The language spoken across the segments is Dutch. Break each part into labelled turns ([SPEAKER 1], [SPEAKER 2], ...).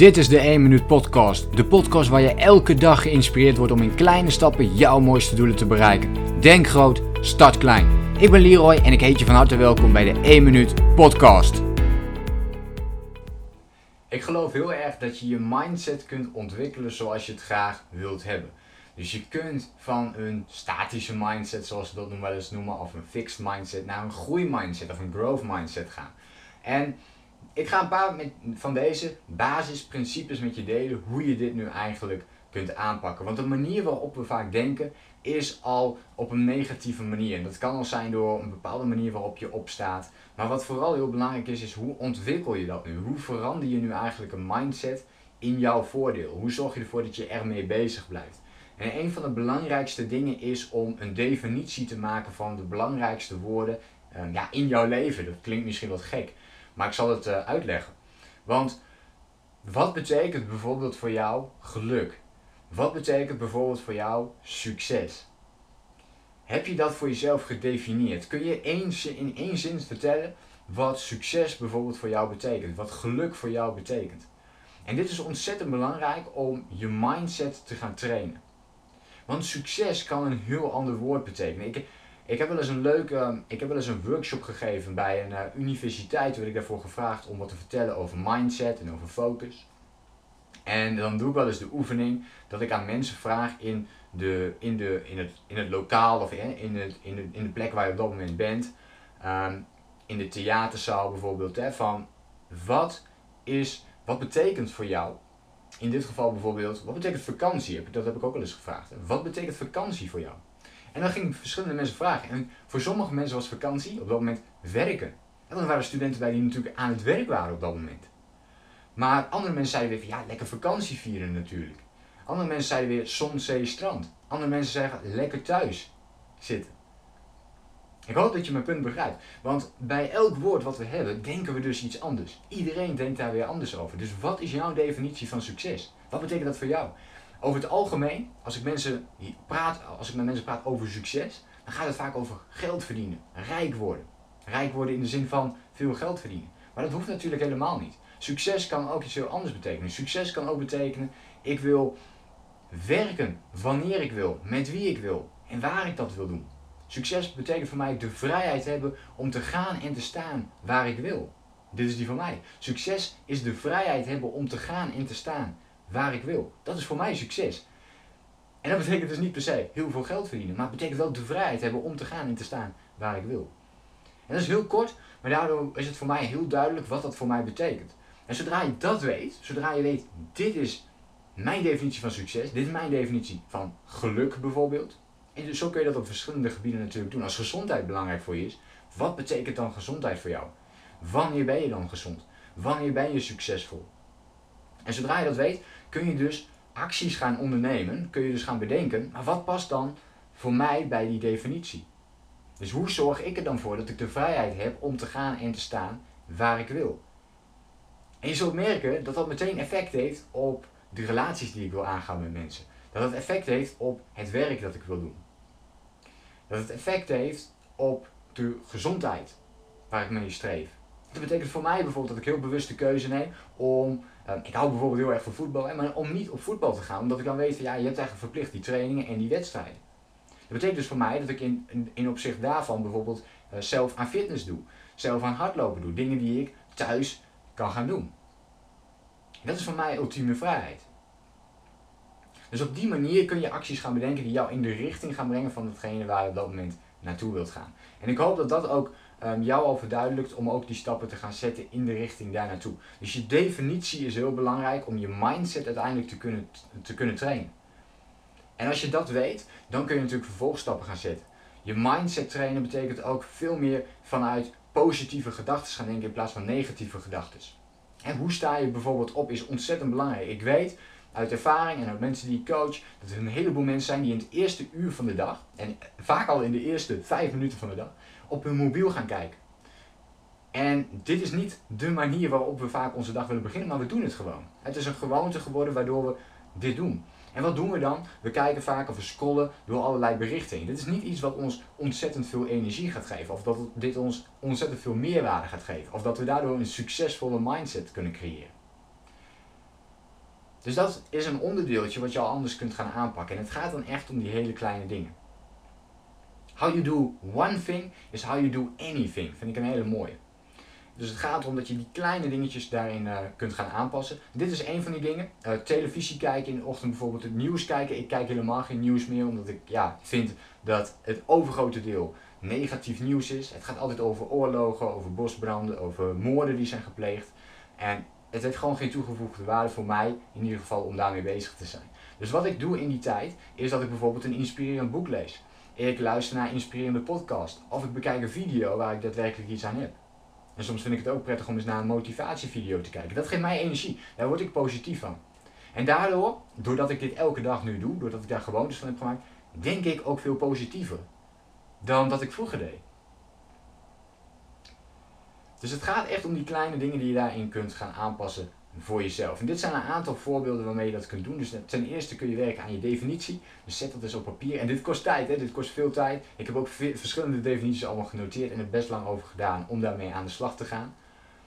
[SPEAKER 1] Dit is de 1 Minuut Podcast. De podcast waar je elke dag geïnspireerd wordt om in kleine stappen jouw mooiste doelen te bereiken. Denk groot, start klein. Ik ben Leroy en ik heet je van harte welkom bij de 1 Minuut Podcast. Ik geloof heel erg dat je je mindset kunt ontwikkelen zoals je het graag wilt hebben. Dus je kunt van een statische mindset, zoals we dat nog wel eens noemen, of een fixed mindset, naar een groeimindset of een growth mindset gaan. En ik ga een paar met, van deze basisprincipes met je delen hoe je dit nu eigenlijk kunt aanpakken. Want de manier waarop we vaak denken is al op een negatieve manier. En dat kan al zijn door een bepaalde manier waarop je opstaat. Maar wat vooral heel belangrijk is, is hoe ontwikkel je dat nu? Hoe verander je nu eigenlijk een mindset in jouw voordeel? Hoe zorg je ervoor dat je ermee bezig blijft? En een van de belangrijkste dingen is om een definitie te maken van de belangrijkste woorden uh, ja, in jouw leven. Dat klinkt misschien wat gek. Maar ik zal het uh, uitleggen. Want wat betekent bijvoorbeeld voor jou geluk? Wat betekent bijvoorbeeld voor jou succes? Heb je dat voor jezelf gedefinieerd? Kun je in één zin vertellen wat succes bijvoorbeeld voor jou betekent? Wat geluk voor jou betekent? En dit is ontzettend belangrijk om je mindset te gaan trainen. Want succes kan een heel ander woord betekenen. Ik, ik heb wel eens een leuke, ik heb wel eens een workshop gegeven bij een uh, universiteit. Werd ik daarvoor gevraagd om wat te vertellen over mindset en over focus. En dan doe ik wel eens de oefening dat ik aan mensen vraag in, de, in, de, in, het, in het lokaal of in, in, het, in, de, in de plek waar je op dat moment bent. Um, in de theaterzaal bijvoorbeeld. Hè, van wat, is, wat betekent voor jou, in dit geval bijvoorbeeld, wat betekent vakantie? Dat heb ik ook wel eens gevraagd. Wat betekent vakantie voor jou? En dan gingen verschillende mensen vragen. En voor sommige mensen was vakantie op dat moment werken. En dan waren studenten bij die natuurlijk aan het werk waren op dat moment. Maar andere mensen zeiden weer van ja, lekker vakantie vieren natuurlijk. Andere mensen zeiden weer zon, zee, strand. Andere mensen zeggen lekker thuis zitten. Ik hoop dat je mijn punt begrijpt. Want bij elk woord wat we hebben, denken we dus iets anders. Iedereen denkt daar weer anders over. Dus wat is jouw definitie van succes? Wat betekent dat voor jou? Over het algemeen, als ik, mensen praat, als ik met mensen praat over succes, dan gaat het vaak over geld verdienen, rijk worden. Rijk worden in de zin van veel geld verdienen. Maar dat hoeft natuurlijk helemaal niet. Succes kan ook iets heel anders betekenen. Succes kan ook betekenen, ik wil werken wanneer ik wil, met wie ik wil en waar ik dat wil doen. Succes betekent voor mij de vrijheid hebben om te gaan en te staan waar ik wil. Dit is die van mij. Succes is de vrijheid hebben om te gaan en te staan waar ik wil. Dat is voor mij succes. En dat betekent dus niet per se heel veel geld verdienen, maar het betekent wel de vrijheid hebben om te gaan en te staan waar ik wil. En dat is heel kort, maar daardoor is het voor mij heel duidelijk wat dat voor mij betekent. En zodra je dat weet, zodra je weet, dit is mijn definitie van succes, dit is mijn definitie van geluk bijvoorbeeld. En dus zo kun je dat op verschillende gebieden natuurlijk doen. Als gezondheid belangrijk voor je is, wat betekent dan gezondheid voor jou? Wanneer ben je dan gezond? Wanneer ben je succesvol? En zodra je dat weet, kun je dus acties gaan ondernemen, kun je dus gaan bedenken, maar wat past dan voor mij bij die definitie? Dus hoe zorg ik er dan voor dat ik de vrijheid heb om te gaan en te staan waar ik wil? En je zult merken dat dat meteen effect heeft op de relaties die ik wil aangaan met mensen. Dat het effect heeft op het werk dat ik wil doen. Dat het effect heeft op de gezondheid waar ik mee streef. Dat betekent voor mij bijvoorbeeld dat ik heel bewust de keuze neem om Ehm, ik hou bijvoorbeeld heel erg van voetbal, maar om niet op voetbal te gaan, omdat ik dan weet van ja, je hebt eigenlijk verplicht die trainingen en die wedstrijden. Dat betekent dus voor mij dat ik in, in, opzicht daarvan bijvoorbeeld uh, zelf aan fitness doe, zelf aan hardlopen doe, dingen die ik thuis kan gaan doen. Dat is voor mij ultieme vrijheid. Dus op die manier kun je acties gaan bedenken die jou in de richting gaan brengen van hetgene waar je op dat moment naartoe wilt gaan. En ik hoop dat dat ook um, jou al verduidelijkt om ook die stappen te gaan zetten in de richting daar naartoe. Dus je definitie is heel belangrijk om je mindset uiteindelijk te kunnen, te kunnen trainen. En als je dat weet, dan kun je natuurlijk vervolgstappen gaan zetten. Je mindset trainen betekent ook veel meer vanuit positieve gedachten gaan denken in plaats van negatieve gedachten. En hoe sta je bijvoorbeeld op is ontzettend belangrijk. Ik weet uit ervaring en uit mensen die ik coach, dat er een heleboel mensen zijn die in het eerste uur van de dag, en vaak al in de eerste vijf minuten van de dag, op hun mobiel gaan kijken. En dit is niet de manier waarop we vaak onze dag willen beginnen, maar we doen het gewoon. Het is een gewoonte geworden waardoor we dit doen. En wat doen we dan? We kijken vaak of we scrollen door allerlei berichten Dit is niet iets wat ons ontzettend veel energie gaat geven, of dat dit ons ontzettend veel meerwaarde gaat geven, of dat we daardoor een succesvolle mindset kunnen creëren. Dus dat is een onderdeeltje wat je al anders kunt gaan aanpakken. En het gaat dan echt om die hele kleine dingen. How you do one thing is how you do anything. Vind ik een hele mooie. Dus het gaat erom dat je die kleine dingetjes daarin uh, kunt gaan aanpassen. Dit is een van die dingen. Uh, televisie kijken in de ochtend bijvoorbeeld, het nieuws kijken. Ik kijk helemaal geen nieuws meer, omdat ik ja, vind dat het overgrote deel negatief nieuws is. Het gaat altijd over oorlogen, over bosbranden, over moorden die zijn gepleegd. En het heeft gewoon geen toegevoegde waarde voor mij, in ieder geval om daarmee bezig te zijn. Dus wat ik doe in die tijd, is dat ik bijvoorbeeld een inspirerend boek lees. Ik luister naar inspirerende podcast. Of ik bekijk een video waar ik daadwerkelijk iets aan heb. En soms vind ik het ook prettig om eens naar een motivatievideo te kijken. Dat geeft mij energie. Daar word ik positief van. En daardoor, doordat ik dit elke dag nu doe, doordat ik daar gewoontes van heb gemaakt, denk ik ook veel positiever dan dat ik vroeger deed. Dus het gaat echt om die kleine dingen die je daarin kunt gaan aanpassen voor jezelf. En dit zijn een aantal voorbeelden waarmee je dat kunt doen. Dus ten eerste kun je werken aan je definitie. Dus zet dat eens op papier. En dit kost tijd, hè? dit kost veel tijd. Ik heb ook verschillende definities allemaal genoteerd en er best lang over gedaan om daarmee aan de slag te gaan.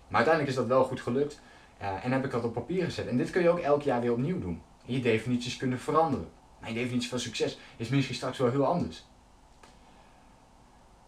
[SPEAKER 1] Maar uiteindelijk is dat wel goed gelukt. Uh, en heb ik dat op papier gezet. En dit kun je ook elk jaar weer opnieuw doen. En je definities kunnen veranderen. Mijn definitie van succes is misschien straks wel heel anders.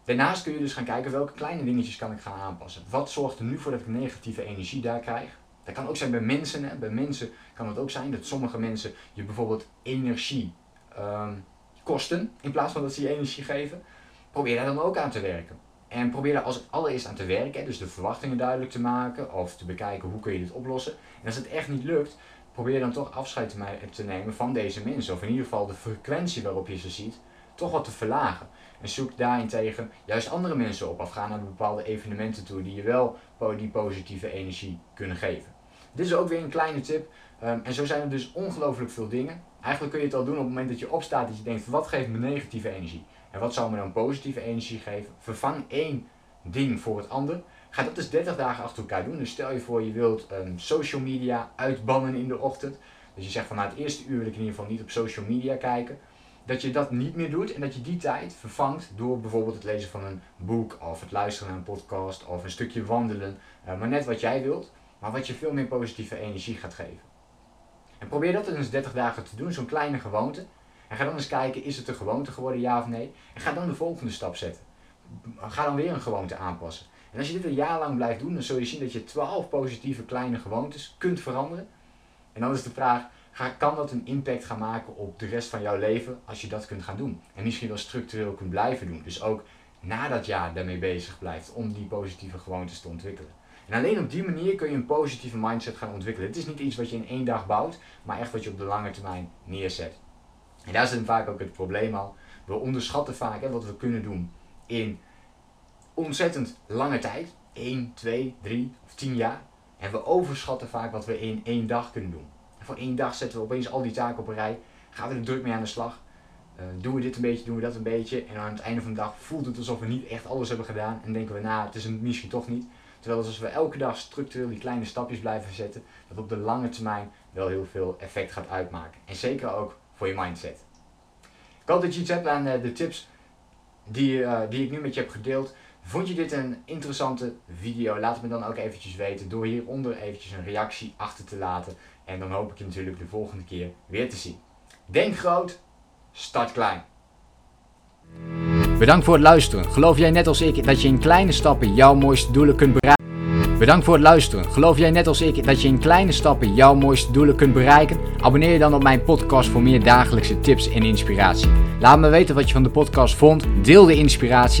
[SPEAKER 1] Daarnaast kun je dus gaan kijken welke kleine dingetjes kan ik gaan aanpassen. Wat zorgt er nu voor dat ik negatieve energie daar krijg? Dat kan ook zijn bij mensen. Hè. Bij mensen kan het ook zijn dat sommige mensen je bijvoorbeeld energie um, kosten in plaats van dat ze je energie geven. Probeer daar dan ook aan te werken. En probeer daar als allereerst aan te werken, dus de verwachtingen duidelijk te maken of te bekijken hoe kun je dit oplossen. En als het echt niet lukt, probeer dan toch afscheid te nemen van deze mensen. Of in ieder geval de frequentie waarop je ze ziet, toch wat te verlagen. En zoek daarentegen juist andere mensen op. Of ga naar bepaalde evenementen toe die je wel die positieve energie kunnen geven. Dit is ook weer een kleine tip. Um, en zo zijn er dus ongelooflijk veel dingen. Eigenlijk kun je het al doen op het moment dat je opstaat dat je denkt, wat geeft me negatieve energie? En wat zou me dan positieve energie geven? Vervang één ding voor het ander. Ga dat dus 30 dagen achter elkaar doen. Dus stel je voor je wilt um, social media uitbannen in de ochtend. Dus je zegt van na het eerste uur wil ik in ieder geval niet op social media kijken. Dat je dat niet meer doet en dat je die tijd vervangt door bijvoorbeeld het lezen van een boek of het luisteren naar een podcast of een stukje wandelen. Uh, maar net wat jij wilt maar wat je veel meer positieve energie gaat geven. En probeer dat eens 30 dagen te doen, zo'n kleine gewoonte. En ga dan eens kijken, is het een gewoonte geworden, ja of nee? En ga dan de volgende stap zetten. Ga dan weer een gewoonte aanpassen. En als je dit een jaar lang blijft doen, dan zul je zien dat je 12 positieve kleine gewoontes kunt veranderen. En dan is de vraag, kan dat een impact gaan maken op de rest van jouw leven als je dat kunt gaan doen? En misschien wel structureel kunt blijven doen. Dus ook na dat jaar daarmee bezig blijft om die positieve gewoontes te ontwikkelen. En alleen op die manier kun je een positieve mindset gaan ontwikkelen. Het is niet iets wat je in één dag bouwt, maar echt wat je op de lange termijn neerzet. En daar zit vaak ook het probleem al. We onderschatten vaak hè, wat we kunnen doen in ontzettend lange tijd. 1, 2, 3 of 10 jaar. En we overschatten vaak wat we in één dag kunnen doen. Voor één dag zetten we opeens al die taken op een rij. Gaan we er druk mee aan de slag. Uh, doen we dit een beetje, doen we dat een beetje. En aan het einde van de dag voelt het alsof we niet echt alles hebben gedaan. En denken we, nou, het is een misschien toch niet. Terwijl als we elke dag structureel die kleine stapjes blijven zetten, dat op de lange termijn wel heel veel effect gaat uitmaken. En zeker ook voor je mindset. Ik hoop dat je iets hebt aan eh, de tips die, uh, die ik nu met je heb gedeeld. Vond je dit een interessante video? Laat het me dan ook eventjes weten door hieronder eventjes een reactie achter te laten. En dan hoop ik je natuurlijk de volgende keer weer te zien. Denk groot, start klein.
[SPEAKER 2] Bedankt voor het luisteren. Geloof jij net als ik dat je in kleine stappen jouw mooiste doelen kunt bereiken? Bedankt voor het luisteren. Geloof jij net als ik dat je in kleine stappen jouw mooiste doelen kunt bereiken? Abonneer je dan op mijn podcast voor meer dagelijkse tips en inspiratie. Laat me weten wat je van de podcast vond. Deel de inspiratie